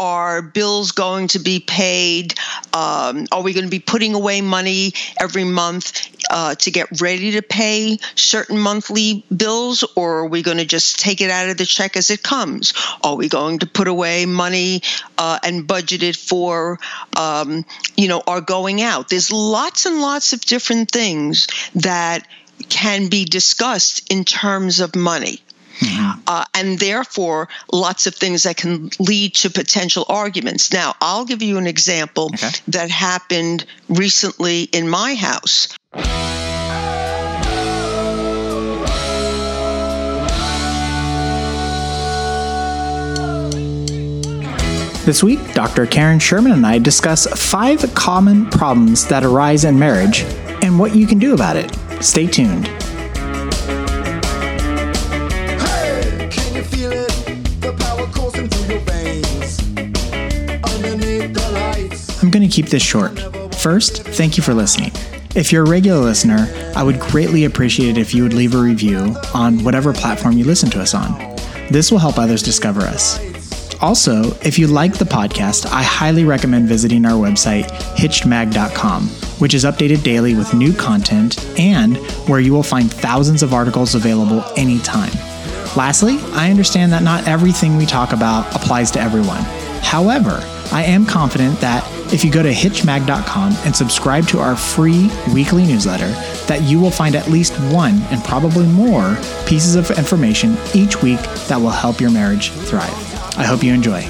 are bills going to be paid? Um, are we going to be putting away money every month uh, to get ready to pay certain monthly bills, or are we going to just take it out of the check as it comes? Are we going to put away money uh, and budget it for, um, you know, our going out? There's lots and lots of different things that can be discussed in terms of money. Mm-hmm. Uh, and therefore lots of things that can lead to potential arguments. Now, I'll give you an example okay. that happened recently in my house. This week, Dr. Karen Sherman and I discuss five common problems that arise in marriage and what you can do about it. Stay tuned. Keep this short. First, thank you for listening. If you're a regular listener, I would greatly appreciate it if you would leave a review on whatever platform you listen to us on. This will help others discover us. Also, if you like the podcast, I highly recommend visiting our website, hitchedmag.com, which is updated daily with new content and where you will find thousands of articles available anytime. Lastly, I understand that not everything we talk about applies to everyone. However, I am confident that if you go to hitchedmag.com and subscribe to our free weekly newsletter, that you will find at least one and probably more pieces of information each week that will help your marriage thrive. I hope you enjoy.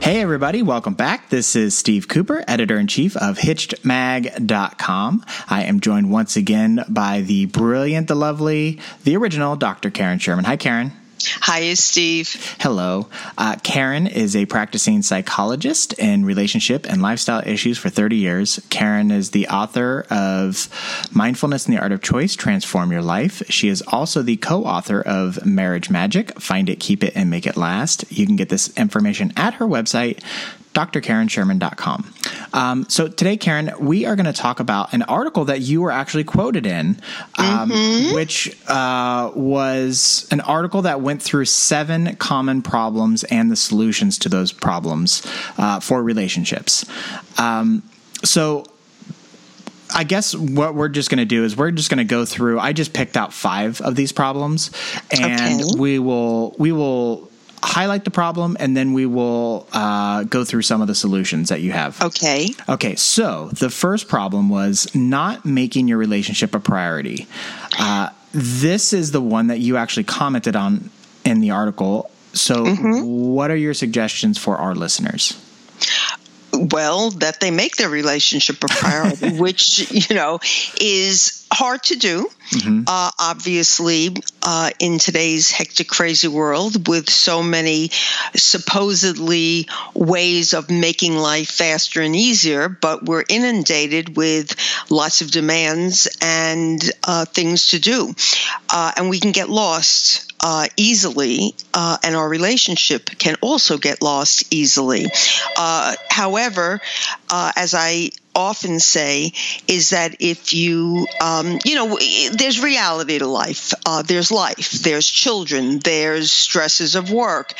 Hey, everybody, welcome back. This is Steve Cooper, editor in chief of HitchedMag.com. I am joined once again by the brilliant, the lovely, the original Dr. Karen Sherman. Hi, Karen. Hi, Steve. Hello. Uh, Karen is a practicing psychologist in relationship and lifestyle issues for 30 years. Karen is the author of Mindfulness and the Art of Choice Transform Your Life. She is also the co author of Marriage Magic Find It, Keep It, and Make It Last. You can get this information at her website, drkarensherman.com. Um, so today, Karen, we are going to talk about an article that you were actually quoted in, um, mm-hmm. which uh, was an article that went through seven common problems and the solutions to those problems uh, for relationships. Um, so I guess what we're just going to do is we're just going to go through. I just picked out five of these problems, and okay. we will we will highlight the problem and then we will uh, go through some of the solutions that you have. Okay. Okay. So the first problem was not making your relationship a priority. Uh, this is the one that you actually commented on in the article. So, mm-hmm. what are your suggestions for our listeners? Well that they make their relationship a priority which you know is hard to do mm-hmm. uh, obviously uh, in today's hectic crazy world with so many supposedly ways of making life faster and easier but we're inundated with lots of demands and uh, things to do uh, and we can get lost uh, easily, uh, and our relationship can also get lost easily. Uh, however, uh, as I often say is that if you um, you know there's reality to life. Uh, there's life. There's children. There's stresses of work.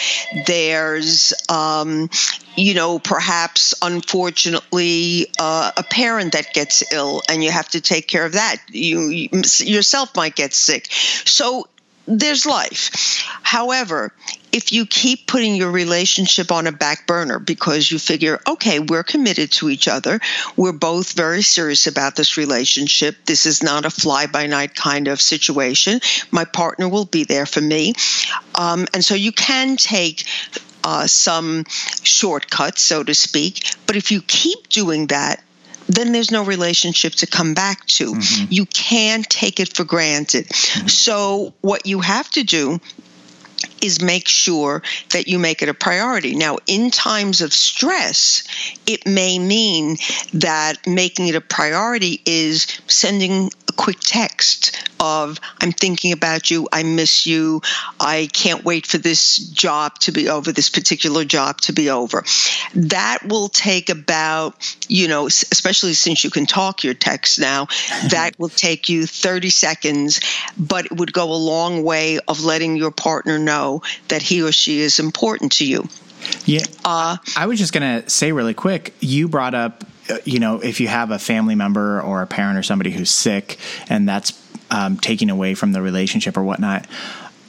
There's um, you know perhaps unfortunately uh, a parent that gets ill and you have to take care of that. You, you yourself might get sick. So there's life. However, if you keep putting your relationship on a back burner because you figure, okay, we're committed to each other, we're both very serious about this relationship, this is not a fly by night kind of situation, my partner will be there for me. Um, and so you can take uh, some shortcuts, so to speak, but if you keep doing that, then there's no relationship to come back to. Mm-hmm. You can't take it for granted. Mm-hmm. So, what you have to do is make sure that you make it a priority. Now, in times of stress, it may mean that making it a priority is sending quick text of i'm thinking about you. I miss you. I can't wait for this job to be over this particular job to be over. That will take about you know especially since you can talk your text now that will take you 30 seconds but it would go a long way of letting your partner know that he or she is important to you. Yeah. Uh, I was just going to say really quick you brought up, you know, if you have a family member or a parent or somebody who's sick and that's um, taking away from the relationship or whatnot.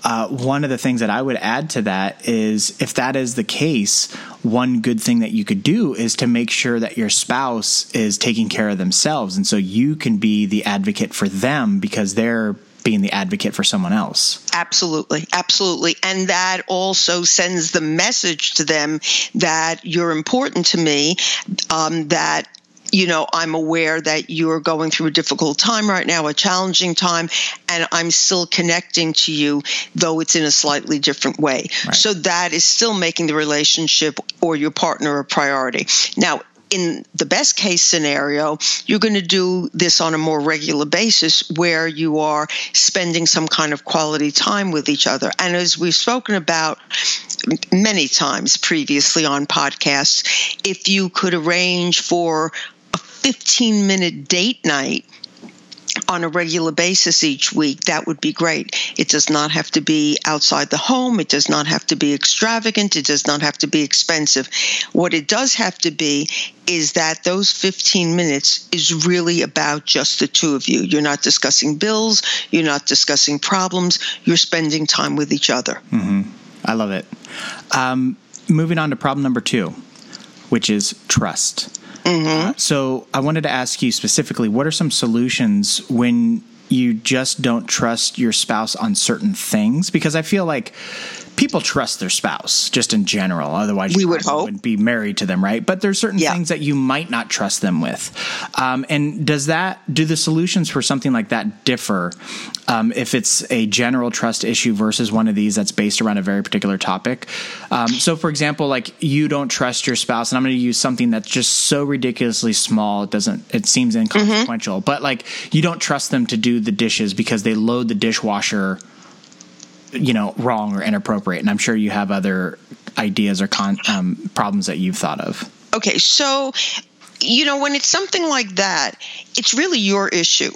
Uh, one of the things that I would add to that is if that is the case, one good thing that you could do is to make sure that your spouse is taking care of themselves. And so you can be the advocate for them because they're being the advocate for someone else. Absolutely. Absolutely. And that also sends the message to them that you're important to me, um, that you know, I'm aware that you're going through a difficult time right now, a challenging time, and I'm still connecting to you, though it's in a slightly different way. Right. So that is still making the relationship or your partner a priority. Now, in the best case scenario, you're going to do this on a more regular basis where you are spending some kind of quality time with each other. And as we've spoken about many times previously on podcasts, if you could arrange for a 15 minute date night on a regular basis each week, that would be great. It does not have to be outside the home. It does not have to be extravagant. It does not have to be expensive. What it does have to be is that those 15 minutes is really about just the two of you. You're not discussing bills. You're not discussing problems. You're spending time with each other. Mm-hmm. I love it. Um, moving on to problem number two, which is trust. Mm-hmm. Uh, so I wanted to ask you specifically what are some solutions when you just don't trust your spouse on certain things? Because I feel like people trust their spouse just in general. Otherwise, we would hope would be married to them, right? But there's certain yeah. things that you might not trust them with. Um, and does that do the solutions for something like that differ um, if it's a general trust issue versus one of these that's based around a very particular topic? Um, so, for example, like you don't trust your spouse, and I'm going to use something that's just so ridiculously small it doesn't it seems inconsequential, mm-hmm. but like you don't trust them to do the dishes because they load the dishwasher you know wrong or inappropriate and i'm sure you have other ideas or con- um, problems that you've thought of okay so you know when it's something like that it's really your issue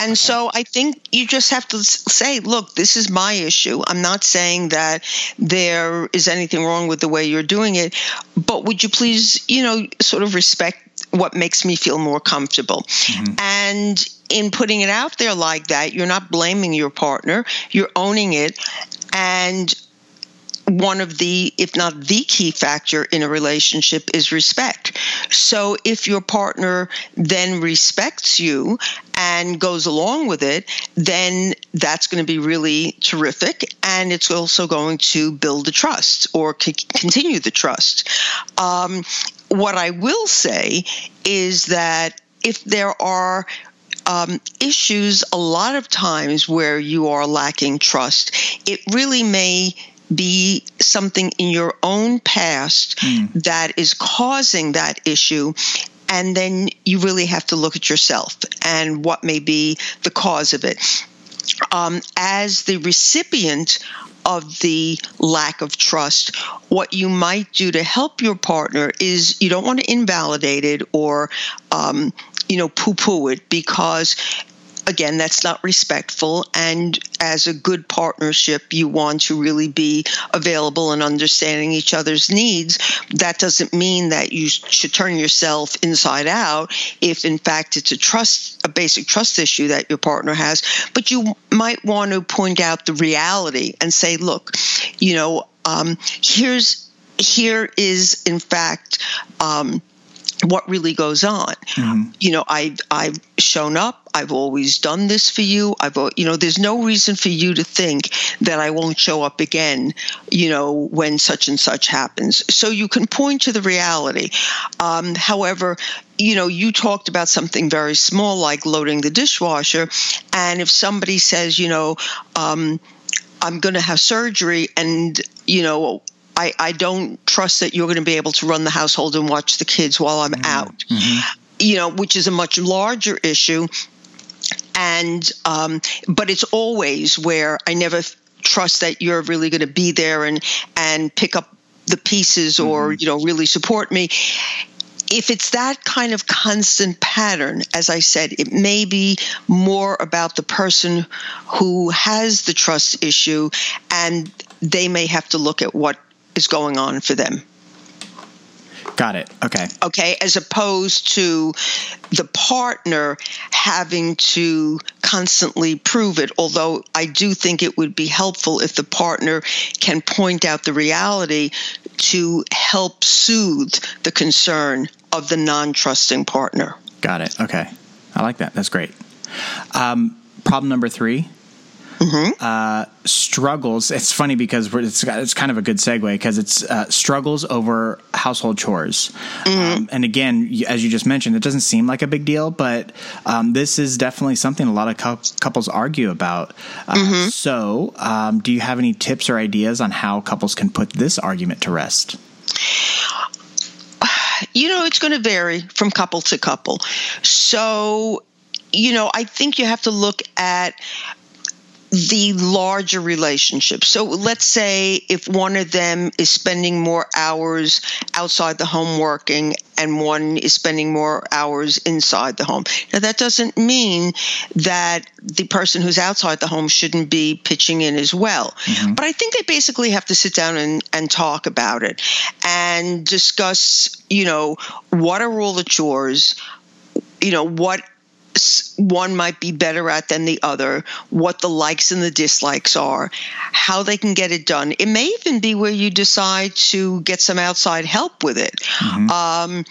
and okay. so I think you just have to say, look, this is my issue. I'm not saying that there is anything wrong with the way you're doing it, but would you please, you know, sort of respect what makes me feel more comfortable? Mm-hmm. And in putting it out there like that, you're not blaming your partner, you're owning it. And one of the, if not the key factor in a relationship is respect. So if your partner then respects you and goes along with it, then that's going to be really terrific. And it's also going to build the trust or continue the trust. Um, what I will say is that if there are um, issues a lot of times where you are lacking trust, it really may be something in your own past mm. that is causing that issue. And then you really have to look at yourself and what may be the cause of it. Um, as the recipient of the lack of trust, what you might do to help your partner is you don't want to invalidate it or um, you know, poo poo it because again, that's not respectful. And as a good partnership, you want to really be available and understanding each other's needs. That doesn't mean that you should turn yourself inside out if, in fact, it's a trust, a basic trust issue that your partner has. But you might want to point out the reality and say, look, you know, um, here's here is in fact. Um, what really goes on. Mm-hmm. You know, I I've shown up. I've always done this for you. I've you know, there's no reason for you to think that I won't show up again. You know, when such and such happens. So you can point to the reality. Um, however, you know, you talked about something very small like loading the dishwasher, and if somebody says, you know. Um, I'm going to have surgery and you know I, I don't trust that you're going to be able to run the household and watch the kids while I'm mm-hmm. out. Mm-hmm. You know, which is a much larger issue. and um, but it's always where I never trust that you're really going to be there and and pick up the pieces or mm-hmm. you know really support me if it's that kind of constant pattern, as I said, it may be more about the person who has the trust issue and they may have to look at what is going on for them. Got it. Okay. Okay. As opposed to the partner having to constantly prove it, although I do think it would be helpful if the partner can point out the reality to help soothe the concern of the non trusting partner. Got it. Okay. I like that. That's great. Um, problem number three mm-hmm. uh, struggles. It's funny because it's, it's kind of a good segue because it's uh, struggles over household chores. Mm-hmm. Um, and again, as you just mentioned, it doesn't seem like a big deal, but um, this is definitely something a lot of cu- couples argue about. Uh, mm-hmm. So, um, do you have any tips or ideas on how couples can put this argument to rest? You know, it's going to vary from couple to couple. So, you know, I think you have to look at the larger relationship. So let's say if one of them is spending more hours outside the home working and one is spending more hours inside the home. Now that doesn't mean that the person who's outside the home shouldn't be pitching in as well. Mm-hmm. But I think they basically have to sit down and, and talk about it and discuss, you know, what are all the chores, you know, what one might be better at than the other, what the likes and the dislikes are, how they can get it done. It may even be where you decide to get some outside help with it. Mm-hmm. Um,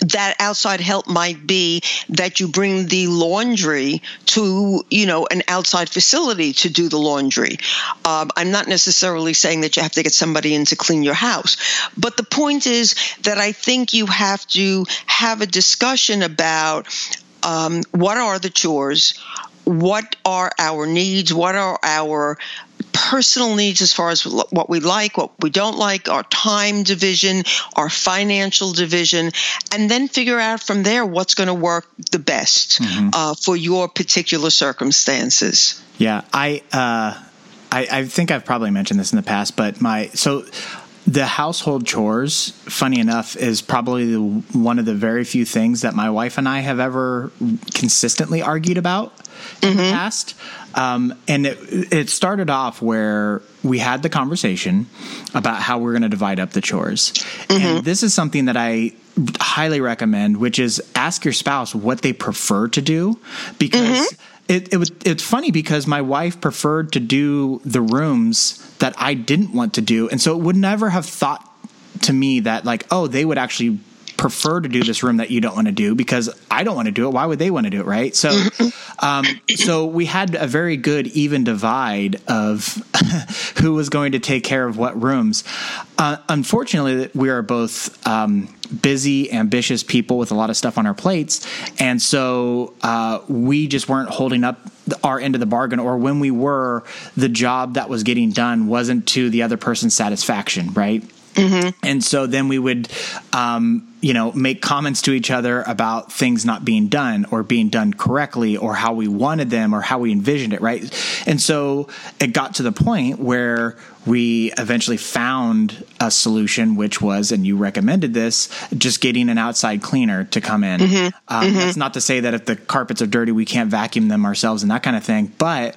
that outside help might be that you bring the laundry to you know an outside facility to do the laundry um, i'm not necessarily saying that you have to get somebody in to clean your house but the point is that i think you have to have a discussion about um, what are the chores, what are our needs, what are our personal needs as far as what we like, what we don't like, our time division, our financial division, and then figure out from there what's going to work the best mm-hmm. uh, for your particular circumstances. Yeah, I, uh, I, I think I've probably mentioned this in the past, but my so the household chores, funny enough, is probably the, one of the very few things that my wife and I have ever consistently argued about in mm-hmm. the past. Um, and it, it started off where we had the conversation about how we're going to divide up the chores. Mm-hmm. And this is something that I highly recommend, which is ask your spouse what they prefer to do because. Mm-hmm it, it was it's funny because my wife preferred to do the rooms that I didn't want to do, and so it would never have thought to me that like oh they would actually prefer to do this room that you don't want to do because I don't want to do it. Why would they want to do it, right? So, um, so we had a very good even divide of who was going to take care of what rooms. Uh, unfortunately, we are both um, busy, ambitious people with a lot of stuff on our plates, and so uh, we just weren't holding up our end of the bargain, or when we were, the job that was getting done wasn't to the other person's satisfaction, right? Mm-hmm. And so then we would, um, you know, make comments to each other about things not being done or being done correctly or how we wanted them or how we envisioned it, right? And so it got to the point where we eventually found a solution, which was, and you recommended this, just getting an outside cleaner to come in. Mm-hmm. Um, mm-hmm. That's not to say that if the carpets are dirty, we can't vacuum them ourselves and that kind of thing, but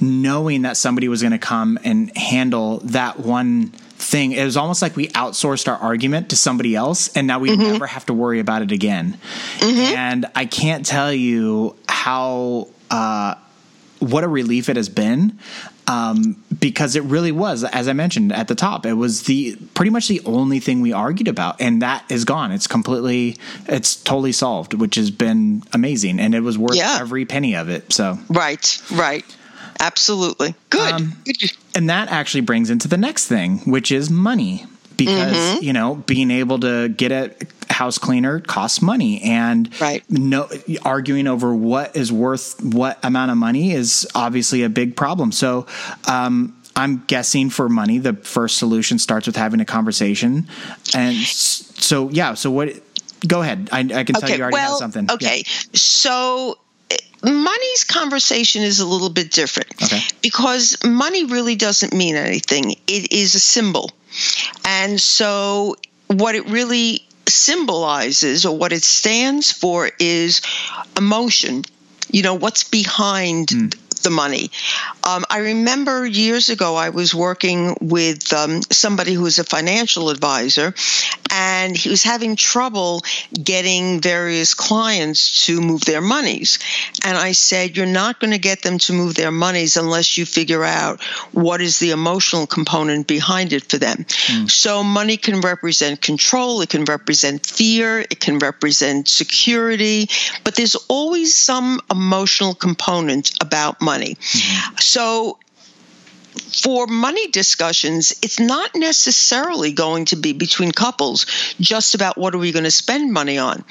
knowing that somebody was going to come and handle that one thing. It was almost like we outsourced our argument to somebody else, and now we mm-hmm. never have to worry about it again. Mm-hmm. And I can't tell you how. Uh, what a relief it has been um, because it really was as i mentioned at the top it was the pretty much the only thing we argued about and that is gone it's completely it's totally solved which has been amazing and it was worth yeah. every penny of it so right right Absolutely. Good. Um, and that actually brings into the next thing, which is money. Because, mm-hmm. you know, being able to get a house cleaner costs money. And right. no arguing over what is worth what amount of money is obviously a big problem. So um, I'm guessing for money, the first solution starts with having a conversation. And so, yeah. So what? Go ahead. I, I can tell you already well, have something. Okay. Yeah. So money's conversation is a little bit different okay. because money really doesn't mean anything. It is a symbol. And so, what it really symbolizes or what it stands for is emotion. You know, what's behind mm the money. Um, I remember years ago I was working with um, somebody who was a financial advisor, and he was having trouble getting various clients to move their monies. And I said, You're not going to get them to move their monies unless you figure out what is the emotional component behind it for them. Mm. So, money can represent control, it can represent fear, it can represent security, but there's always some emotional component about money money. Mm-hmm. So for money discussions, it's not necessarily going to be between couples just about what are we going to spend money on.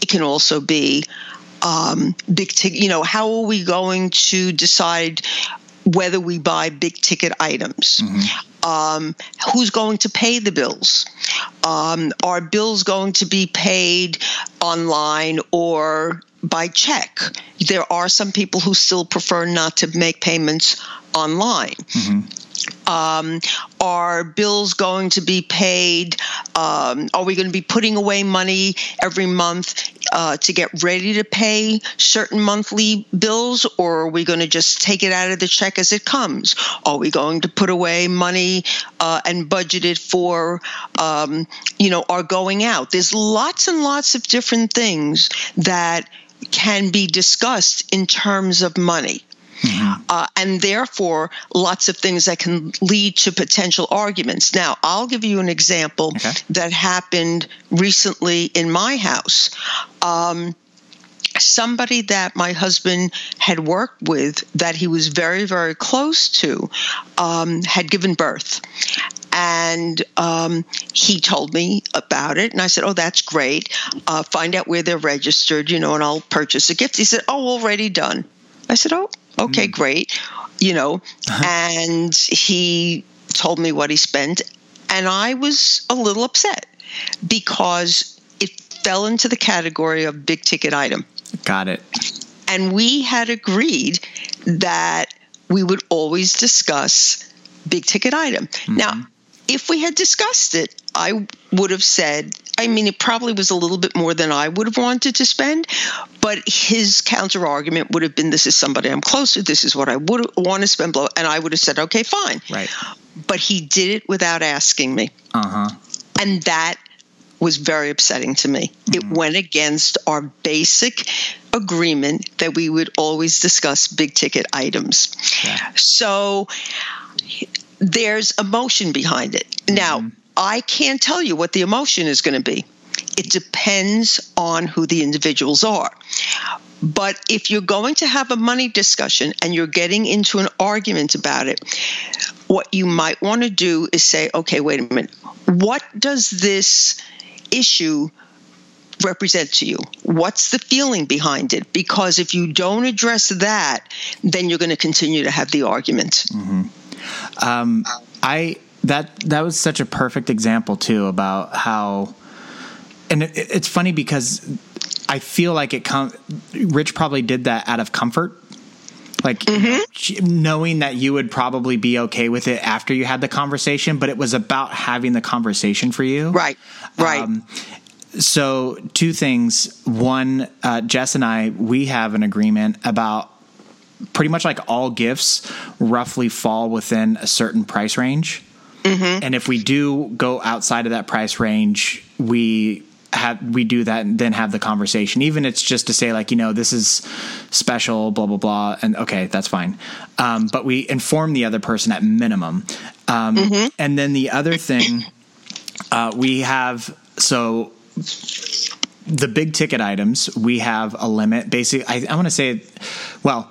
It can also be um, big ticket, you know, how are we going to decide whether we buy big ticket items? Mm-hmm. Um, who's going to pay the bills? Um, are bills going to be paid online or by check. There are some people who still prefer not to make payments online. Mm-hmm. Um, are bills going to be paid? Um, are we going to be putting away money every month uh, to get ready to pay certain monthly bills, or are we going to just take it out of the check as it comes? Are we going to put away money uh, and budget it for, um, you know, our going out? There's lots and lots of different things that can be discussed in terms of money. Mm-hmm. Uh, and therefore, lots of things that can lead to potential arguments. Now, I'll give you an example okay. that happened recently in my house. Um, somebody that my husband had worked with that he was very very close to um, had given birth. And um, he told me about it and i said oh that's great. Uh, find out where they're registered you know and i'll purchase a gift he said oh already done. I said oh okay mm. great. You know uh-huh. and he told me what he spent and i was a little upset because it fell into the category of big ticket item got it and we had agreed that we would always discuss big ticket item mm-hmm. now if we had discussed it, I would have said, I mean, it probably was a little bit more than I would have wanted to spend, but his counter argument would have been, This is somebody I'm close to. This is what I would want to spend. And I would have said, Okay, fine. Right. But he did it without asking me. Uh huh. And that was very upsetting to me. Mm-hmm. It went against our basic agreement that we would always discuss big ticket items. Yeah. So there's emotion behind it. Mm-hmm. Now, I can't tell you what the emotion is going to be. It depends on who the individuals are. But if you're going to have a money discussion and you're getting into an argument about it, what you might want to do is say, okay, wait a minute. What does this issue represent to you? What's the feeling behind it? Because if you don't address that, then you're going to continue to have the argument. Mm-hmm. Um, I that that was such a perfect example too about how, and it, it's funny because I feel like it come. Rich probably did that out of comfort like mm-hmm. knowing that you would probably be okay with it after you had the conversation but it was about having the conversation for you right right um, so two things one uh, jess and i we have an agreement about pretty much like all gifts roughly fall within a certain price range. Mm-hmm. And if we do go outside of that price range, we have we do that and then have the conversation. Even it's just to say like you know this is special, blah blah blah, and okay, that's fine. Um, but we inform the other person at minimum. Um, mm-hmm. And then the other thing uh, we have so the big ticket items we have a limit. Basically, I, I want to say, well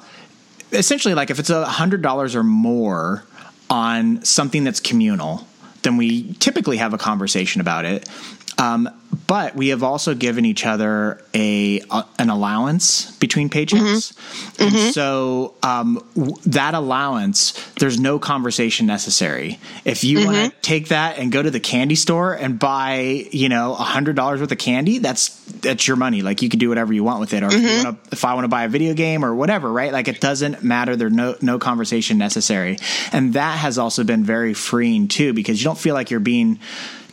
essentially like if it's a hundred dollars or more on something that's communal then we typically have a conversation about it Um, but we have also given each other a, a an allowance between paychecks. Mm-hmm. And mm-hmm. so um, w- that allowance, there's no conversation necessary. If you mm-hmm. want to take that and go to the candy store and buy, you know, a hundred dollars worth of candy, that's that's your money. Like you can do whatever you want with it. Or if, mm-hmm. wanna, if I want to buy a video game or whatever, right? Like it doesn't matter. There's no no conversation necessary, and that has also been very freeing too because you don't feel like you're being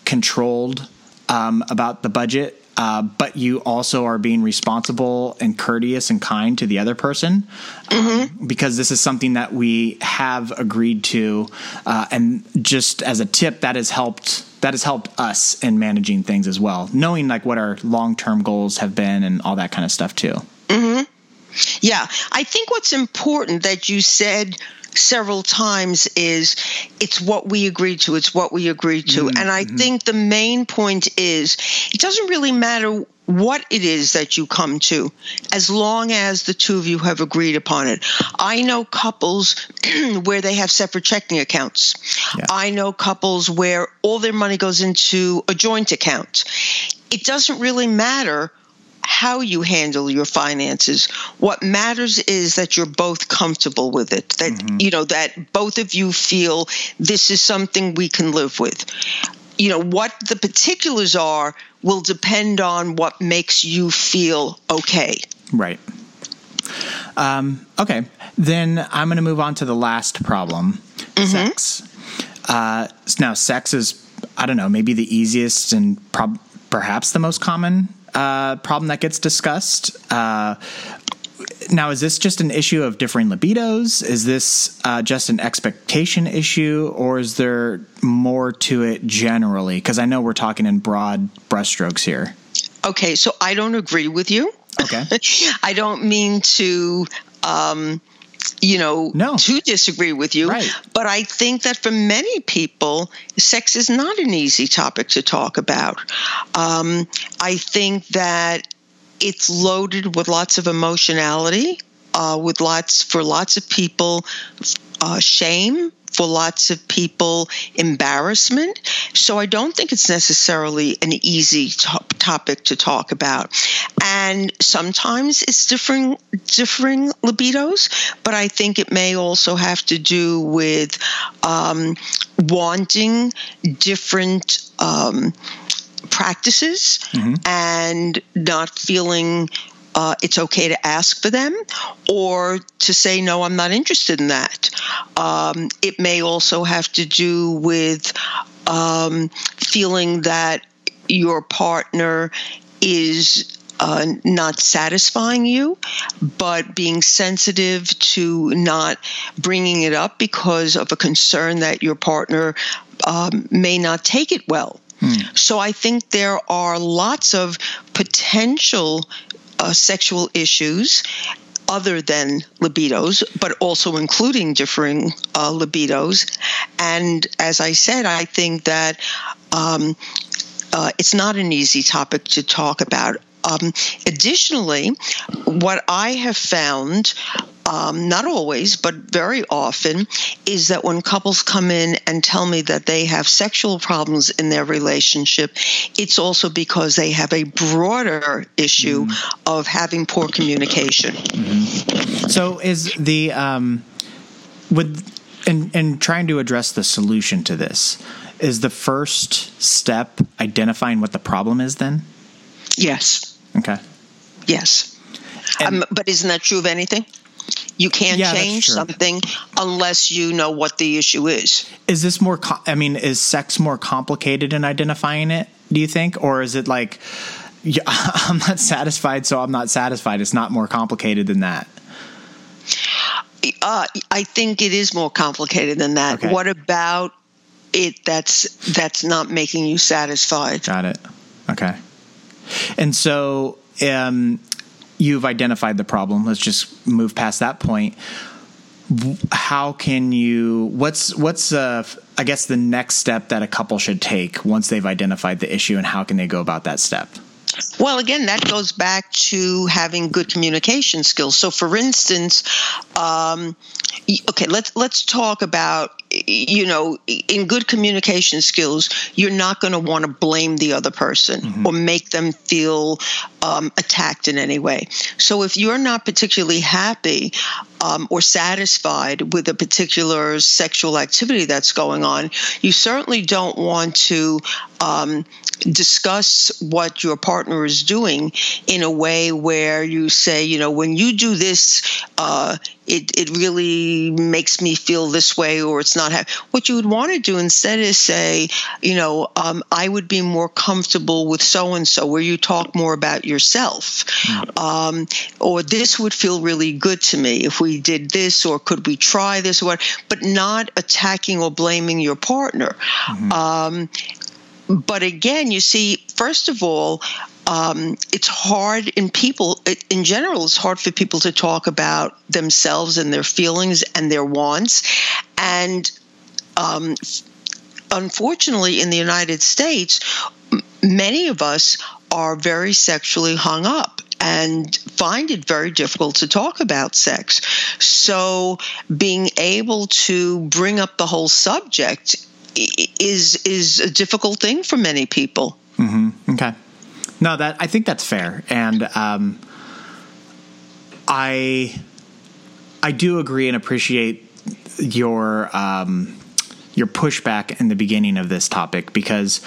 controlled um, about the budget, uh, but you also are being responsible and courteous and kind to the other person um, mm-hmm. because this is something that we have agreed to. Uh, and just as a tip, that has helped. That has helped us in managing things as well, knowing like what our long term goals have been and all that kind of stuff too. Mm-hmm. Yeah, I think what's important that you said several times is it's what we agreed to, it's what we agreed to. Mm-hmm. And I think the main point is it doesn't really matter what it is that you come to, as long as the two of you have agreed upon it. I know couples where they have separate checking accounts. Yeah. I know couples where all their money goes into a joint account. It doesn't really matter how you handle your finances. What matters is that you're both comfortable with it. That mm-hmm. you know that both of you feel this is something we can live with. You know what the particulars are will depend on what makes you feel okay. Right. Um, okay, then I'm going to move on to the last problem: mm-hmm. sex. Uh, now, sex is I don't know, maybe the easiest and prob- perhaps the most common uh, problem that gets discussed. Uh, now, is this just an issue of differing libidos? Is this uh, just an expectation issue, or is there more to it generally? Because I know we're talking in broad brushstrokes here. Okay, so I don't agree with you. Okay. I don't mean to um, you know, no. to disagree with you. Right. But I think that for many people, sex is not an easy topic to talk about. Um, I think that it's loaded with lots of emotionality, uh, with lots for lots of people, uh, shame for lots of people embarrassment. So I don't think it's necessarily an easy top topic to talk about. And sometimes it's differing differing libidos, but I think it may also have to do with um, wanting different. Um, practices mm-hmm. and not feeling uh, it's okay to ask for them or to say, no, I'm not interested in that. Um, it may also have to do with um, feeling that your partner is uh, not satisfying you, but being sensitive to not bringing it up because of a concern that your partner um, may not take it well. Hmm. So I think there are lots of potential uh, sexual issues other than libidos, but also including differing uh, libidos. And as I said, I think that um, uh, it's not an easy topic to talk about. Um, additionally, what I have found um, not always, but very often, is that when couples come in and tell me that they have sexual problems in their relationship, it's also because they have a broader issue mm of having poor communication. Mm-hmm. So, is the um, with and and trying to address the solution to this is the first step identifying what the problem is? Then, yes. Okay. Yes. Um, but isn't that true of anything? You can't yeah, change something unless you know what the issue is. Is this more? Com- I mean, is sex more complicated in identifying it? Do you think, or is it like yeah, I'm not satisfied, so I'm not satisfied? It's not more complicated than that. Uh, I think it is more complicated than that. Okay. What about it? That's that's not making you satisfied. Got it. Okay. And so, um, you've identified the problem. Let's just move past that point. How can you? What's what's uh, I guess the next step that a couple should take once they've identified the issue, and how can they go about that step? Well, again, that goes back to having good communication skills. So, for instance, um, okay, let's let's talk about you know, in good communication skills, you're not going to want to blame the other person mm-hmm. or make them feel um, attacked in any way. So if you're not particularly happy um, or satisfied with a particular sexual activity that's going on, you certainly don't want to um, discuss what your partner is doing in a way where you say, you know, when you do this, uh, it, it really makes me feel this way or it's not ha-. what you would want to do instead is say you know um, i would be more comfortable with so and so where you talk more about yourself mm-hmm. um, or this would feel really good to me if we did this or could we try this or what but not attacking or blaming your partner mm-hmm. um, but again, you see, first of all, um, it's hard in people in general it's hard for people to talk about themselves and their feelings and their wants and um, unfortunately in the united states many of us are very sexually hung up and find it very difficult to talk about sex so being able to bring up the whole subject is is a difficult thing for many people. Mm-hmm. Okay, no, that I think that's fair, and um, I I do agree and appreciate your um, your pushback in the beginning of this topic because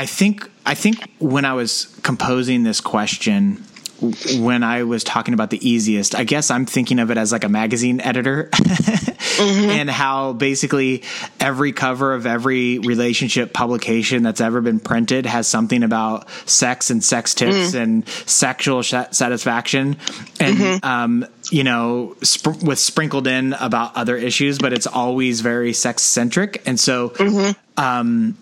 I think I think when I was composing this question when I was talking about the easiest, I guess I'm thinking of it as like a magazine editor mm-hmm. and how basically every cover of every relationship publication that's ever been printed has something about sex and sex tips mm. and sexual sh- satisfaction. And, mm-hmm. um, you know, sp- with sprinkled in about other issues, but it's always very sex centric. And so, mm-hmm. um,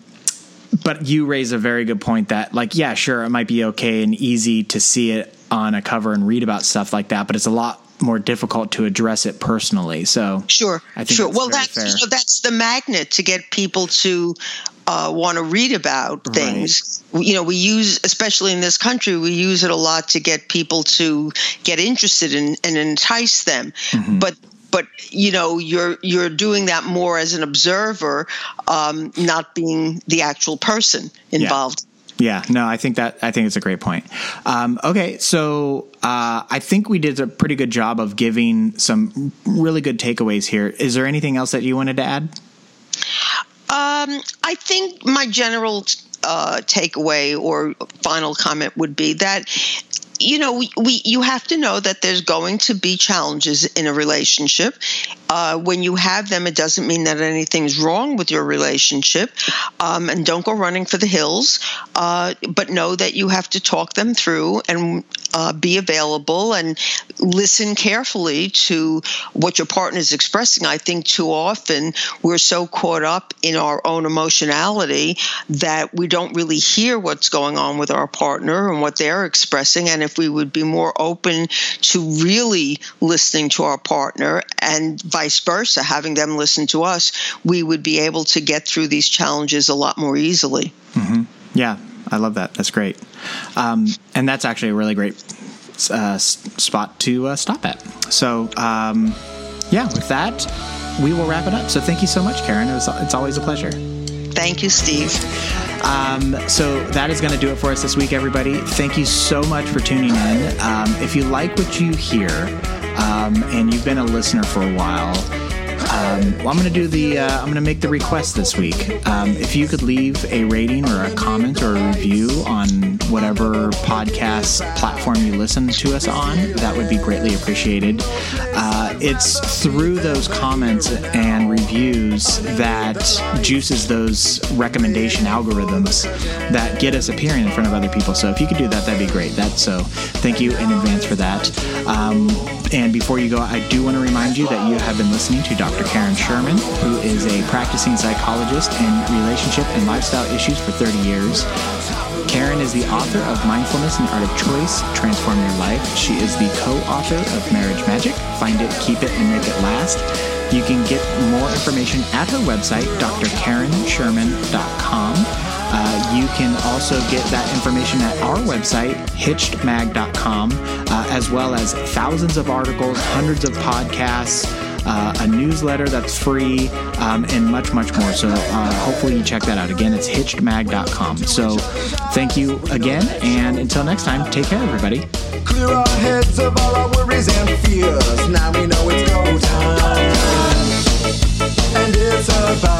but you raise a very good point that like yeah sure it might be okay and easy to see it on a cover and read about stuff like that, but it's a lot more difficult to address it personally. So sure, I think sure. well, that's you know, that's the magnet to get people to uh, want to read about things. Right. You know, we use, especially in this country, we use it a lot to get people to get interested in, and entice them. Mm-hmm. But but you know you're you're doing that more as an observer um, not being the actual person involved yeah, no, I think that I think it's a great point. Um, okay, so uh, I think we did a pretty good job of giving some really good takeaways here. Is there anything else that you wanted to add? Um, I think my general uh, takeaway or final comment would be that you know, we, we you have to know that there's going to be challenges in a relationship. Uh, when you have them, it doesn't mean that anything's wrong with your relationship. Um, and don't go running for the hills, uh, but know that you have to talk them through and uh, be available and listen carefully to what your partner is expressing. I think too often we're so caught up in our own emotionality that we don't really hear what's going on with our partner and what they're expressing. And if we would be more open to really listening to our partner and vice versa, having them listen to us, we would be able to get through these challenges a lot more easily. Mm-hmm. Yeah, I love that. That's great. Um, and that's actually a really great uh, spot to uh, stop at. So, um, yeah, with that, we will wrap it up. So, thank you so much, Karen. It was, it's always a pleasure. Thank you, Steve. Um, so that is going to do it for us this week, everybody. Thank you so much for tuning in. Um, if you like what you hear um, and you've been a listener for a while, um, well, I'm going to do the. Uh, I'm going to make the request this week. Um, if you could leave a rating or a comment or a review on whatever podcast platform you listen to us on, that would be greatly appreciated. Uh, it's through those comments and reviews that juices those recommendation algorithms that get us appearing in front of other people. So if you could do that, that'd be great. That so. Thank you in advance for that. Um, and before you go, I do want to remind you that you have been listening to Dr. Karen Sherman, who is a practicing psychologist in relationship and lifestyle issues for 30 years. Karen is the author of Mindfulness and Art of Choice, Transform Your Life. She is the co-author of Marriage Magic, Find It, Keep It, and Make It Last. You can get more information at her website, drkarensherman.com. Uh, you can also get that information at our website, hitchedmag.com, uh, as well as thousands of articles, hundreds of podcasts, uh, a newsletter that's free, um, and much, much more. So uh, hopefully you check that out. Again, it's hitchedmag.com. So thank you again, and until next time, take care, everybody. Clear our heads of all our worries and fears. Now we know it's go time, and it's about.